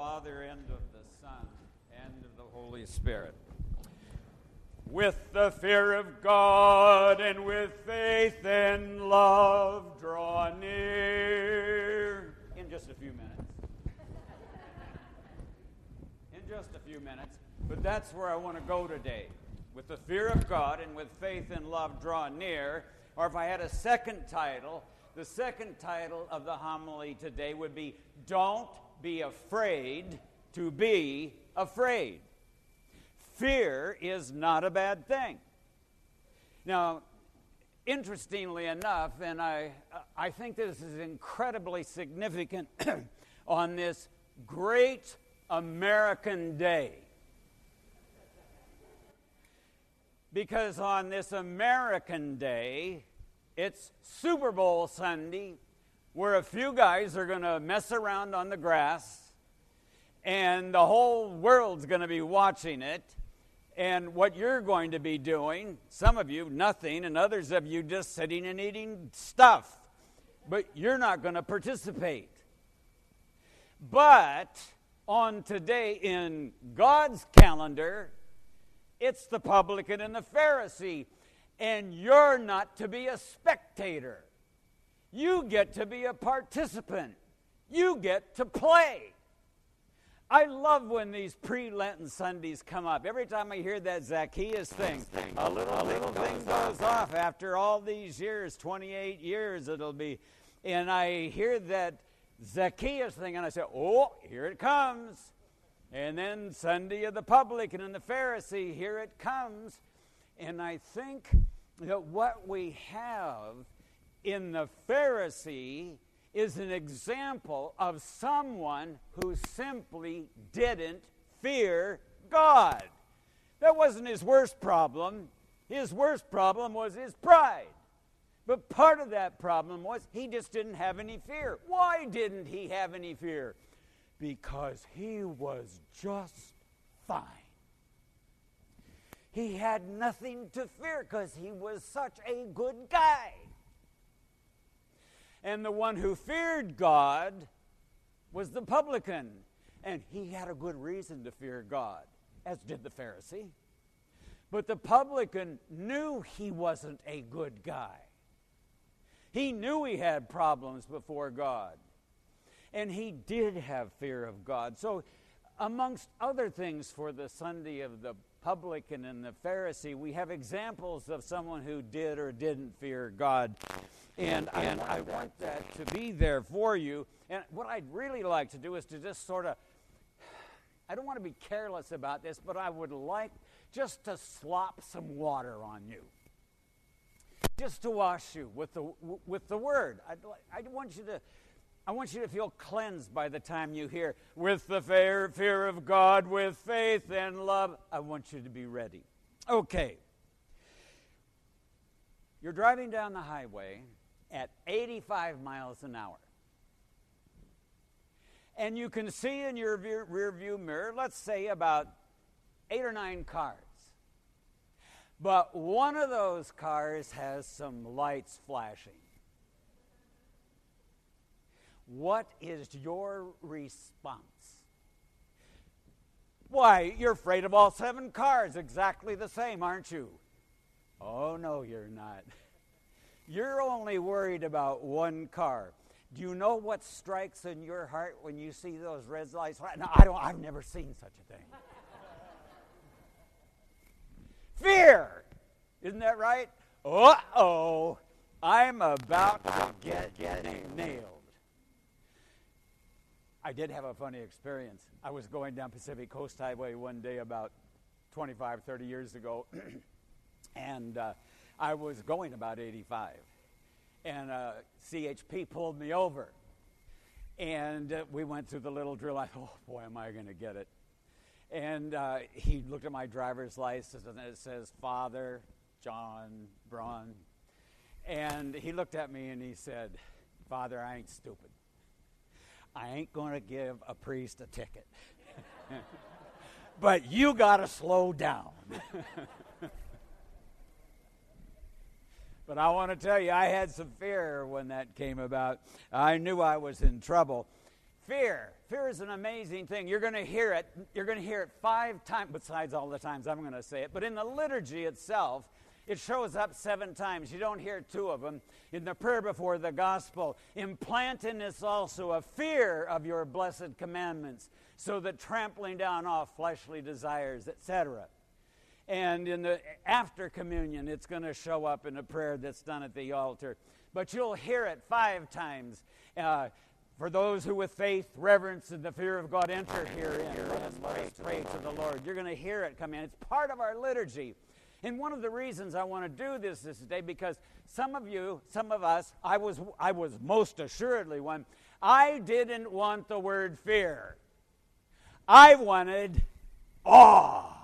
Father, and of the Son, and of the Holy Spirit. With the fear of God and with faith and love, draw near. In just a few minutes. In just a few minutes. But that's where I want to go today. With the fear of God and with faith and love, draw near. Or if I had a second title, the second title of the homily today would be Don't Be Afraid to Be Afraid. Fear is not a bad thing. Now, interestingly enough, and I, I think this is incredibly significant on this great American day. Because on this American day, it's Super Bowl Sunday, where a few guys are going to mess around on the grass, and the whole world's going to be watching it. And what you're going to be doing, some of you, nothing, and others of you just sitting and eating stuff. But you're not going to participate. But on today in God's calendar, it's the publican and the Pharisee and you're not to be a spectator. You get to be a participant. You get to play. I love when these pre Lenten Sundays come up. Every time I hear that Zacchaeus thing, a little, a little thing goes off after all these years 28 years it'll be. And I hear that Zacchaeus thing, and I say, oh, here it comes. And then Sunday of the publican and the Pharisee, here it comes. And I think that what we have in the Pharisee is an example of someone who simply didn't fear God. That wasn't his worst problem. His worst problem was his pride. But part of that problem was he just didn't have any fear. Why didn't he have any fear? Because he was just fine. He had nothing to fear because he was such a good guy. And the one who feared God was the publican. And he had a good reason to fear God, as did the Pharisee. But the publican knew he wasn't a good guy. He knew he had problems before God. And he did have fear of God. So, amongst other things for the Sunday of the publican and the Pharisee, we have examples of someone who did or didn't fear God. And, and I want that to be there for you. And what I'd really like to do is to just sort of, I don't want to be careless about this, but I would like just to slop some water on you. Just to wash you with the, with the word. I'd, I want you to I want you to feel cleansed by the time you hear, with the fear, fear of God, with faith and love. I want you to be ready. Okay. You're driving down the highway at 85 miles an hour. And you can see in your rear view mirror, let's say about eight or nine cars. But one of those cars has some lights flashing. What is your response? Why, you're afraid of all seven cars exactly the same, aren't you? Oh, no, you're not. You're only worried about one car. Do you know what strikes in your heart when you see those red lights? No, I don't. I've never seen such a thing. Fear, isn't that right? Uh oh, I'm about to get, get nailed. I did have a funny experience. I was going down Pacific Coast Highway one day about 25, 30 years ago, and uh, I was going about 85. And uh, CHP pulled me over. And uh, we went through the little drill. I thought, oh boy, am I going to get it. And uh, he looked at my driver's license and it says Father John Braun. And he looked at me and he said, Father, I ain't stupid. I ain't going to give a priest a ticket. but you got to slow down. but I want to tell you, I had some fear when that came about. I knew I was in trouble. Fear. Fear is an amazing thing. You're going to hear it. You're going to hear it five times, besides all the times I'm going to say it. But in the liturgy itself, it shows up seven times. You don't hear two of them. In the prayer before the gospel, implant in us also a fear of your blessed commandments, so that trampling down all fleshly desires, etc. And in the after communion, it's going to show up in a prayer that's done at the altar. But you'll hear it five times. Uh, for those who with faith, reverence, and the fear of God enter herein, let us pray, pray to the Lord. You're going to hear it come in. It's part of our liturgy. And one of the reasons I want to do this this day, because some of you, some of us, I was, I was most assuredly one, I didn't want the word fear. I wanted awe.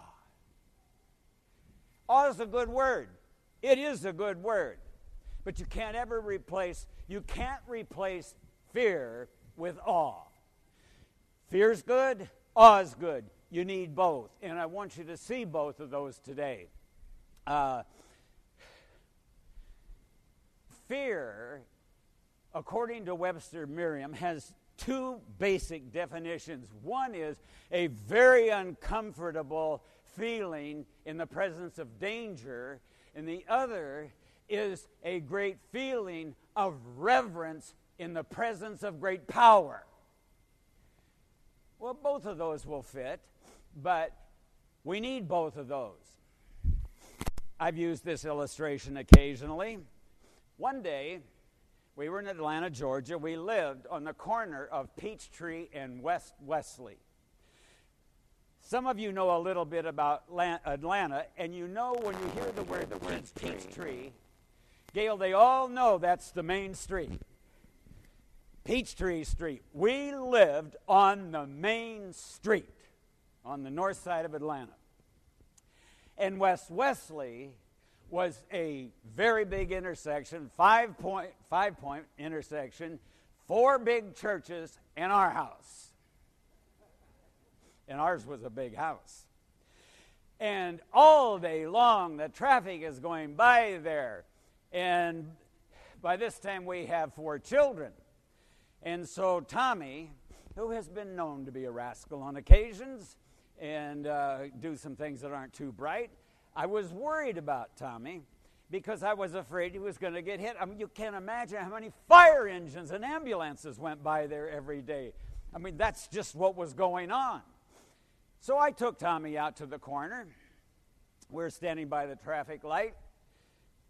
Awe is a good word. It is a good word. But you can't ever replace, you can't replace fear with awe. Fear's good, awe's good. You need both. And I want you to see both of those today. Uh, fear, according to Webster Merriam, has two basic definitions. One is a very uncomfortable feeling in the presence of danger, and the other is a great feeling of reverence in the presence of great power. Well, both of those will fit, but we need both of those. I've used this illustration occasionally. One day, we were in Atlanta, Georgia. We lived on the corner of Peachtree and West Wesley. Some of you know a little bit about Atlanta, and you know when you hear the word the word Peachtree, Gail, they all know that's the main street. Peachtree Street. We lived on the main street on the north side of Atlanta. And West Wesley was a very big intersection, five point, five point intersection, four big churches, and our house and ours was a big house. And all day long, the traffic is going by there. And by this time, we have four children. And so, Tommy, who has been known to be a rascal on occasions and uh, do some things that aren't too bright, I was worried about Tommy because I was afraid he was going to get hit. I mean, you can't imagine how many fire engines and ambulances went by there every day. I mean, that's just what was going on. So I took Tommy out to the corner. We're standing by the traffic light.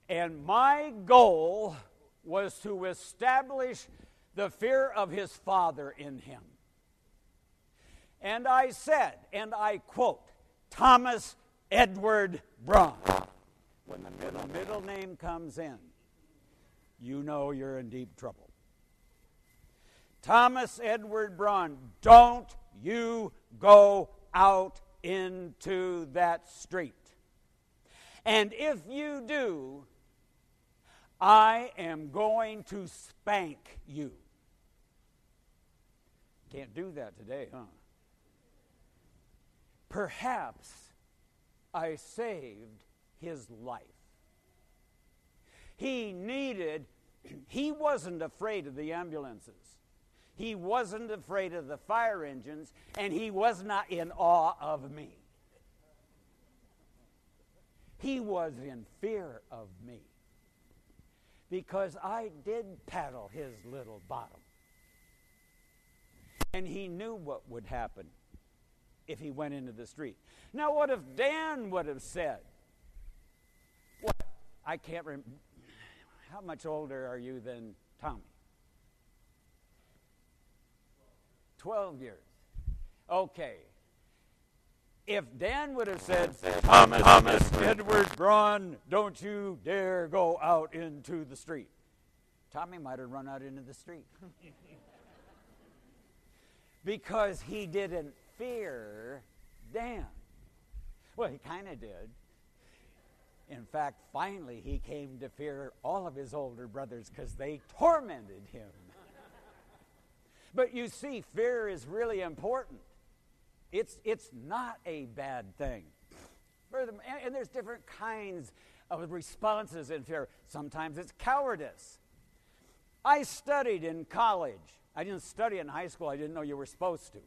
And my goal was to establish the fear of his father in him. And I said, and I quote, Thomas Edward Braun. When the middle, middle name comes in, you know you're in deep trouble. Thomas Edward Braun, don't you go out into that street. And if you do, I am going to spank you. Can't do that today, huh? Perhaps I saved his life. He needed, he wasn't afraid of the ambulances. He wasn't afraid of the fire engines, and he was not in awe of me. He was in fear of me because I did paddle his little bottom. And he knew what would happen if he went into the street. Now, what if Dan would have said, What? I can't remember. How much older are you than Tommy? 12 years. Okay. If Dan would have said, Thomas, Thomas Edward Braun, don't you dare go out into the street, Tommy might have run out into the street. because he didn't fear Dan. Well, he kind of did. In fact, finally, he came to fear all of his older brothers because they tormented him. But you see, fear is really important. It's, it's not a bad thing. And, and there's different kinds of responses in fear. Sometimes it's cowardice. I studied in college I didn't study in high school. I didn't know you were supposed to.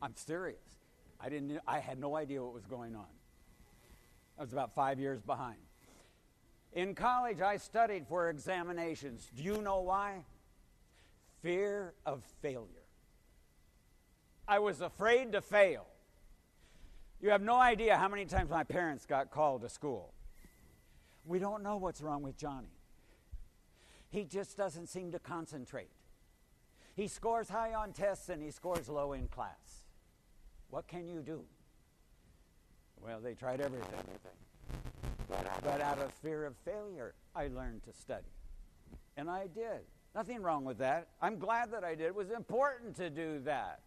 I'm serious. I didn't. I had no idea what was going on. I was about five years behind. In college, I studied for examinations. Do you know why? Fear of failure. I was afraid to fail. You have no idea how many times my parents got called to school. We don't know what's wrong with Johnny. He just doesn't seem to concentrate. He scores high on tests and he scores low in class. What can you do? Well, they tried everything. But out of fear of failure, I learned to study. And I did. Nothing wrong with that. I'm glad that I did. It was important to do that.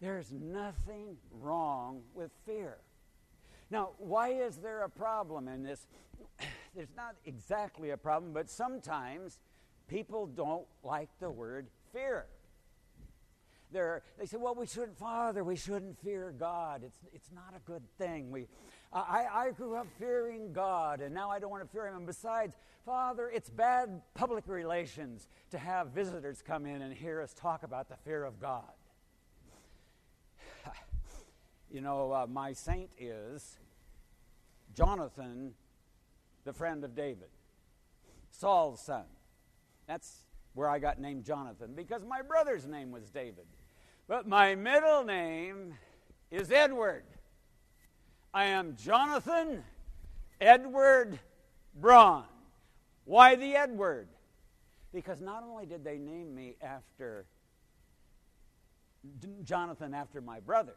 There's nothing wrong with fear. Now, why is there a problem in this? There's not exactly a problem, but sometimes people don't like the word fear. They're, they say, well, we shouldn't, Father, we shouldn't fear God. It's, it's not a good thing. We, I, I grew up fearing God, and now I don't want to fear Him. And besides, Father, it's bad public relations to have visitors come in and hear us talk about the fear of God. You know, uh, my saint is Jonathan, the friend of David, Saul's son. That's where I got named Jonathan because my brother's name was David. But my middle name is Edward. I am Jonathan Edward Braun. Why the Edward? Because not only did they name me after Jonathan after my brother,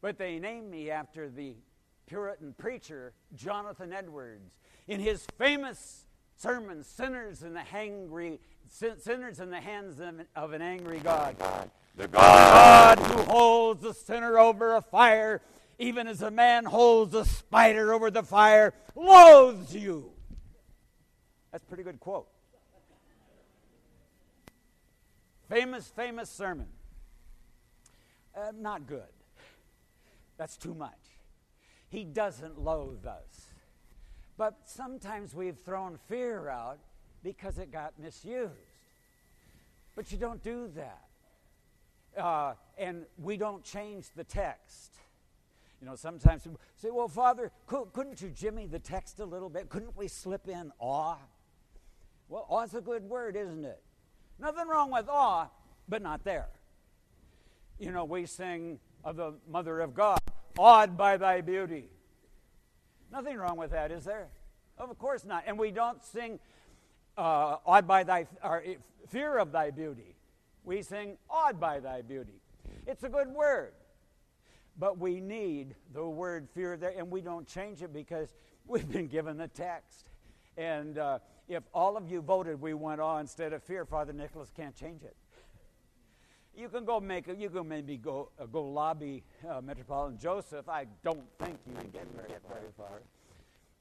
but they named me after the Puritan preacher Jonathan Edwards in his famous sermon, Sinners in the Hangry, Sinners in the Hands of an Angry God. The God who holds the sinner over a fire, even as a man holds a spider over the fire, loathes you. That's a pretty good quote. Famous, famous sermon. Uh, not good. That's too much. He doesn't loathe us. But sometimes we've thrown fear out because it got misused. But you don't do that. Uh, and we don't change the text. You know, sometimes people say, well, Father, couldn't you jimmy the text a little bit? Couldn't we slip in awe? Well, awe's a good word, isn't it? Nothing wrong with awe, but not there. You know, we sing of the Mother of God, awed by thy beauty. Nothing wrong with that, is there? Of course not. And we don't sing uh, awed by thy, or fear of thy beauty. We sing awed by thy beauty. It's a good word. But we need the word fear there, and we don't change it because we've been given the text. And uh, if all of you voted we want awe instead of fear, Father Nicholas can't change it. You can go make. You can maybe go uh, go lobby uh, Metropolitan Joseph. I don't think you can get very, very far.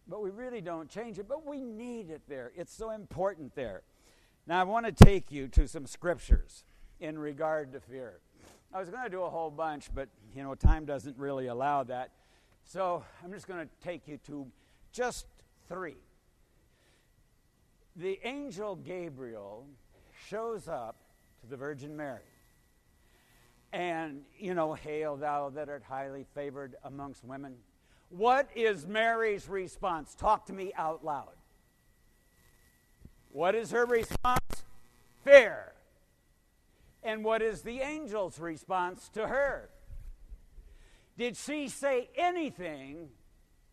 But we really don't change it. But we need it there. It's so important there. Now I want to take you to some scriptures in regard to fear. I was going to do a whole bunch, but you know time doesn't really allow that. So I'm just going to take you to just three. The angel Gabriel shows up to the Virgin Mary. And, you know, hail thou that art highly favored amongst women. What is Mary's response? Talk to me out loud. What is her response? Fear. And what is the angel's response to her? Did she say anything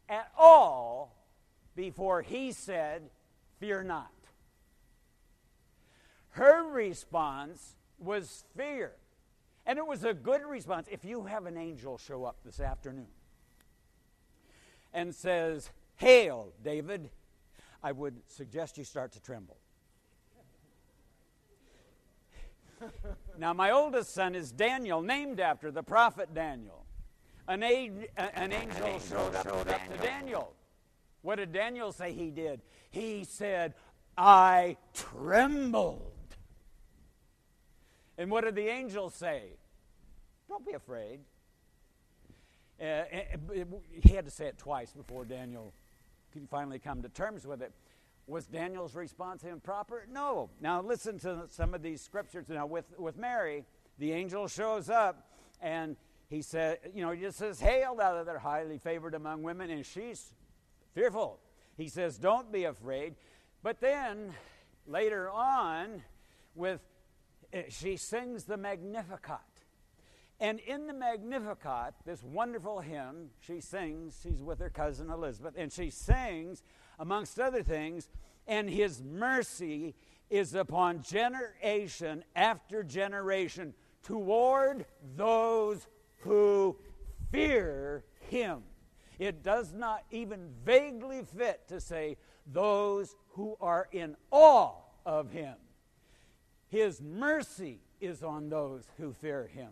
at all before he said, Fear not? Her response was fear. And it was a good response. If you have an angel show up this afternoon and says, Hail, David, I would suggest you start to tremble. now, my oldest son is Daniel, named after the prophet Daniel. An, an angel showed up, showed up to Daniel. What did Daniel say he did? He said, I trembled. And what did the angel say? Don't be afraid. Uh, uh he had to say it twice before Daniel could finally come to terms with it. Was Daniel's response improper? No. Now listen to some of these scriptures. Now with, with Mary, the angel shows up and he said, you know, he just says, Hail thou that highly favored among women, and she's fearful. He says, Don't be afraid. But then later on, with eh, she sings the Magnificat. And in the Magnificat, this wonderful hymn, she sings, she's with her cousin Elizabeth, and she sings, amongst other things, and his mercy is upon generation after generation toward those who fear him. It does not even vaguely fit to say those who are in awe of him. His mercy is on those who fear him.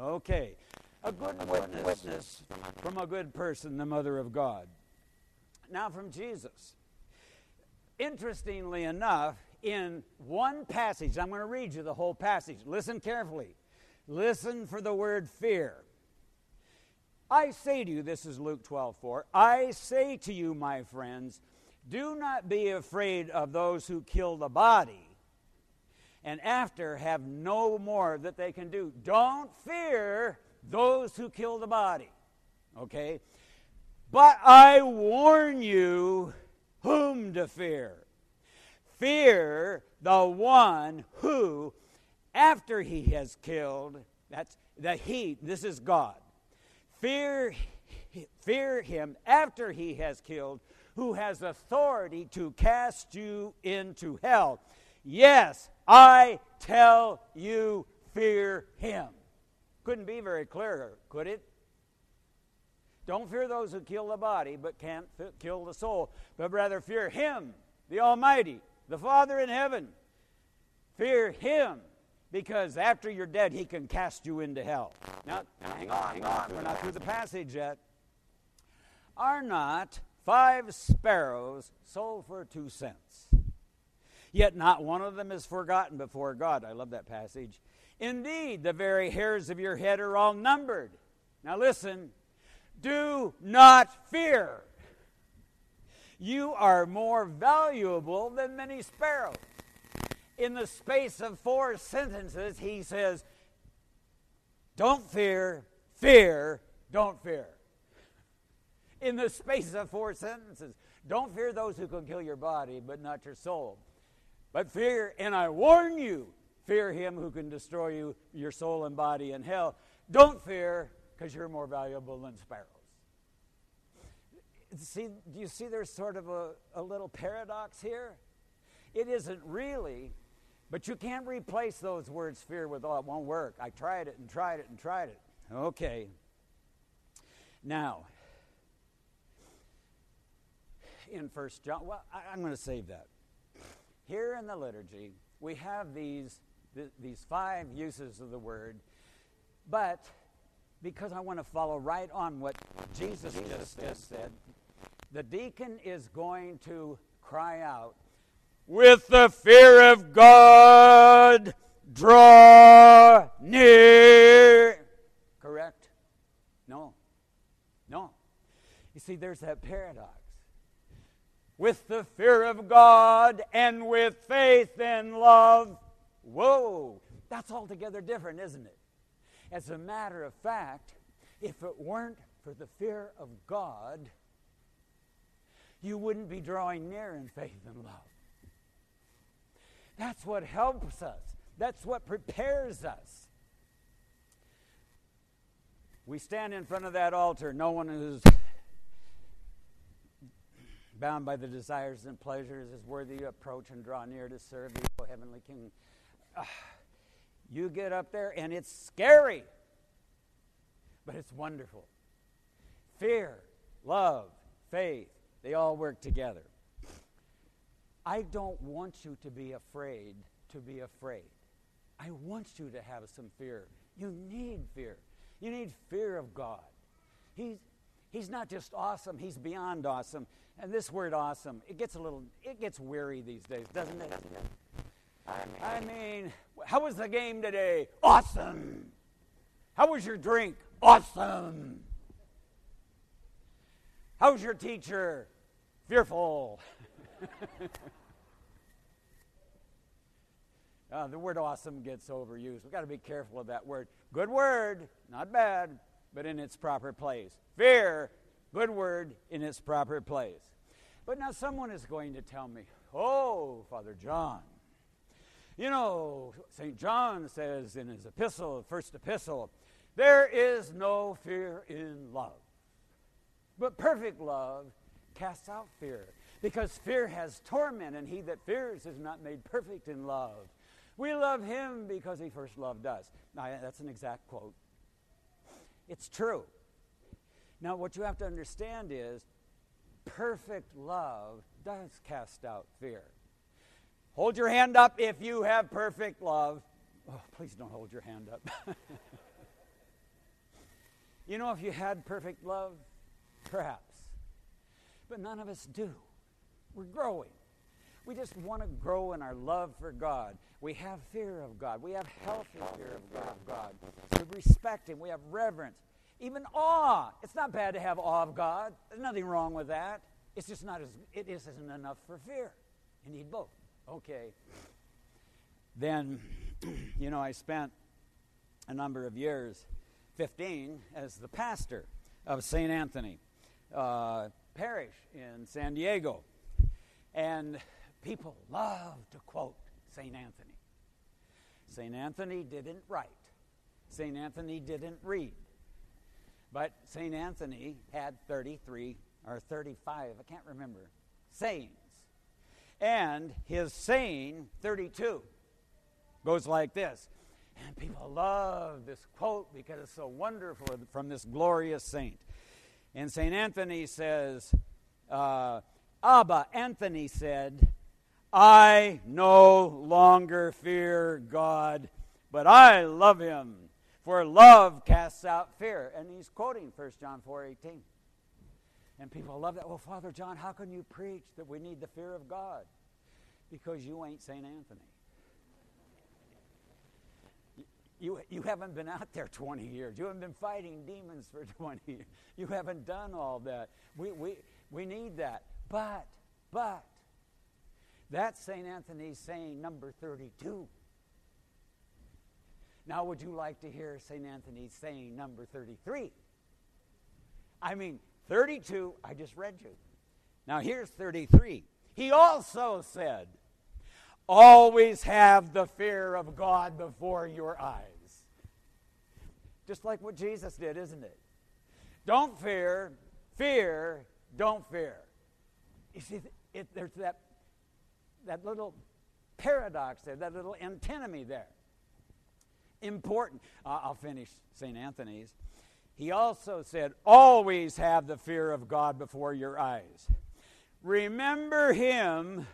Okay. A good witness, from a good person, the mother of God. Now, from Jesus. Interestingly enough, in one passage, I'm going to read you the whole passage. Listen carefully. Listen for the word fear. I say to you, this is Luke 12 4, I say to you, my friends, do not be afraid of those who kill the body and after have no more that they can do. Don't fear those who kill the body. Okay? But I warn you whom to fear. Fear the one who, after he has killed, that's the he, this is God. Fear, fear him after he has killed, who has authority to cast you into hell. Yes, I tell you, fear him. Couldn't be very clearer, could it? Don't fear those who kill the body, but can't f- kill the soul, but rather fear him, the Almighty, the Father in heaven. Fear him, because after you're dead, he can cast you into hell. Now, hang on, hang on. We're not through the passage yet. Are not five sparrows sold for two cents? Yet not one of them is forgotten before God. I love that passage. Indeed, the very hairs of your head are all numbered. Now listen, do not fear. You are more valuable than many sparrows. In the space of four sentences, he says, Don't fear, fear, don't fear. In the space of four sentences, don't fear those who can kill your body, but not your soul. But fear, and I warn you, fear him who can destroy you, your soul and body in hell. Don't fear, because you're more valuable than sparrows. See, do you see there's sort of a, a little paradox here? It isn't really, but you can't replace those words fear with, oh, it won't work. I tried it and tried it and tried it. Okay. Now, in First John, well, I, I'm going to save that. Here in the liturgy, we have these, th- these five uses of the word, but because I want to follow right on what Jesus, Jesus just, just said, the deacon is going to cry out, with the fear of God, draw near. Correct? No. No. You see, there's that paradox with the fear of God and with faith and love. Whoa, that's altogether different, isn't it? As a matter of fact, if it weren't for the fear of God, you wouldn't be drawing near in faith and love. That's what helps us, that's what prepares us. We stand in front of that altar. No one who's bound by the desires and pleasures, is worthy to approach and draw near to serve you, O Heavenly King. Uh, you get up there and it's scary, but it's wonderful. Fear, love, faith, they all work together. I don't want you to be afraid to be afraid. I want you to have some fear. You need fear. You need fear of God. He's, he's not just awesome, he's beyond awesome. And this word awesome, it gets a little, it gets weary these days, doesn't it? I mean, how was the game today? Awesome. How was your drink? Awesome. How's your teacher? Fearful. uh, the word awesome gets overused. We've got to be careful of that word. Good word, not bad, but in its proper place. Fear, good word in its proper place. But now someone is going to tell me, oh, Father John, you know, St. John says in his epistle, first epistle, there is no fear in love. But perfect love casts out fear, because fear has torment, and he that fears is not made perfect in love. We love him because he first loved us. Now, that's an exact quote. It's true. Now, what you have to understand is perfect love does cast out fear. Hold your hand up if you have perfect love. Oh, please don't hold your hand up. you know, if you had perfect love, perhaps. But none of us do. We're growing. We just want to grow in our love for God. We have fear of God. We have healthy fear of God. We respect Him. We have reverence. Even awe. It's not bad to have awe of God. There's nothing wrong with that. It's just not as, it isn't enough for fear. You need both. Okay. Then, you know, I spent a number of years, 15, as the pastor of St. Anthony uh, Parish in San Diego. And people love to quote St. Anthony. St. Anthony didn't write, St. Anthony didn't read. But St. Anthony had 33 or 35, I can't remember, sayings. And his saying, 32, goes like this. And people love this quote because it's so wonderful from this glorious saint. And St. Anthony says, uh, Abba, Anthony said, I no longer fear God, but I love him. For love casts out fear. And he's quoting 1 John 4 18. And people love that. Well, Father John, how can you preach that we need the fear of God? Because you ain't St. Anthony. You, you haven't been out there 20 years. You haven't been fighting demons for 20 years. You haven't done all that. We, we, we need that. But, but, that's St. Anthony's saying number 32. Now, would you like to hear St. Anthony saying number 33? I mean, 32, I just read you. Now here's 33. He also said, Always have the fear of God before your eyes. Just like what Jesus did, isn't it? Don't fear, fear, don't fear. You see, it, there's that, that little paradox there, that little antinomy there. Important. Uh, I'll finish St. Anthony's. He also said, Always have the fear of God before your eyes. Remember him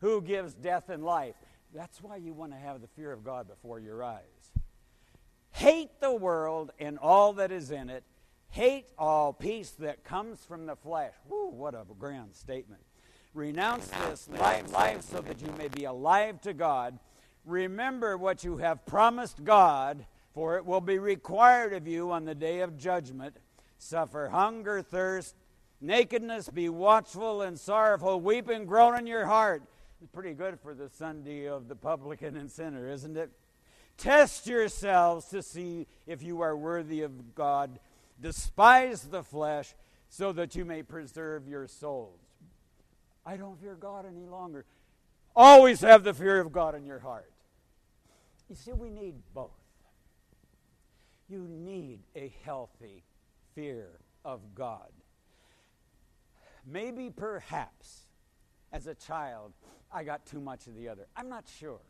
who gives death and life. That's why you want to have the fear of God before your eyes. Hate the world and all that is in it. Hate all peace that comes from the flesh. Woo, what a grand statement. Renounce this life, life so that you may be alive to God. Remember what you have promised God for it will be required of you on the day of judgment. Suffer hunger, thirst, nakedness, be watchful and sorrowful, weep and groan in your heart. It's pretty good for the Sunday of the publican and sinner, isn't it? Test yourselves to see if you are worthy of God. Despise the flesh so that you may preserve your souls. I don't fear God any longer. Always have the fear of God in your heart. You see, we need both. You need a healthy fear of God. Maybe, perhaps, as a child, I got too much of the other. I'm not sure.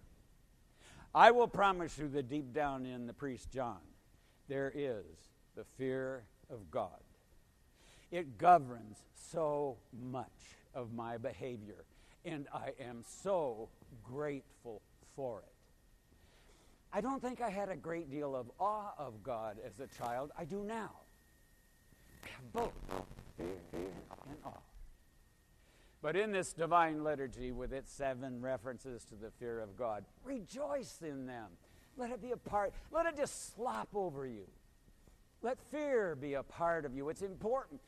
I will promise you that deep down in the priest John, there is the fear of God. It governs so much of my behavior, and I am so grateful for it. I don't think I had a great deal of awe of God as a child. I do now. I have both fear and awe. But in this divine liturgy, with its seven references to the fear of God, rejoice in them. Let it be a part, let it just slop over you. Let fear be a part of you. It's important.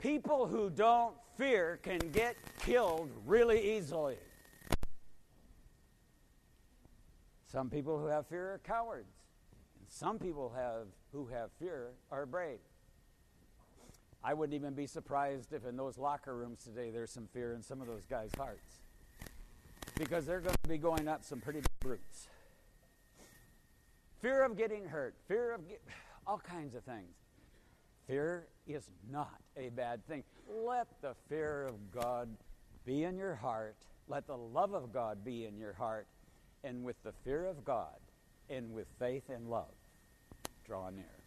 People who don't fear can get killed really easily. Some people who have fear are cowards. And some people have, who have fear are brave. I wouldn't even be surprised if in those locker rooms today there's some fear in some of those guys' hearts. Because they're going to be going up some pretty brutes. Fear of getting hurt, fear of get, all kinds of things. Fear is not a bad thing. Let the fear of God be in your heart. Let the love of God be in your heart. And with the fear of God and with faith and love, draw near.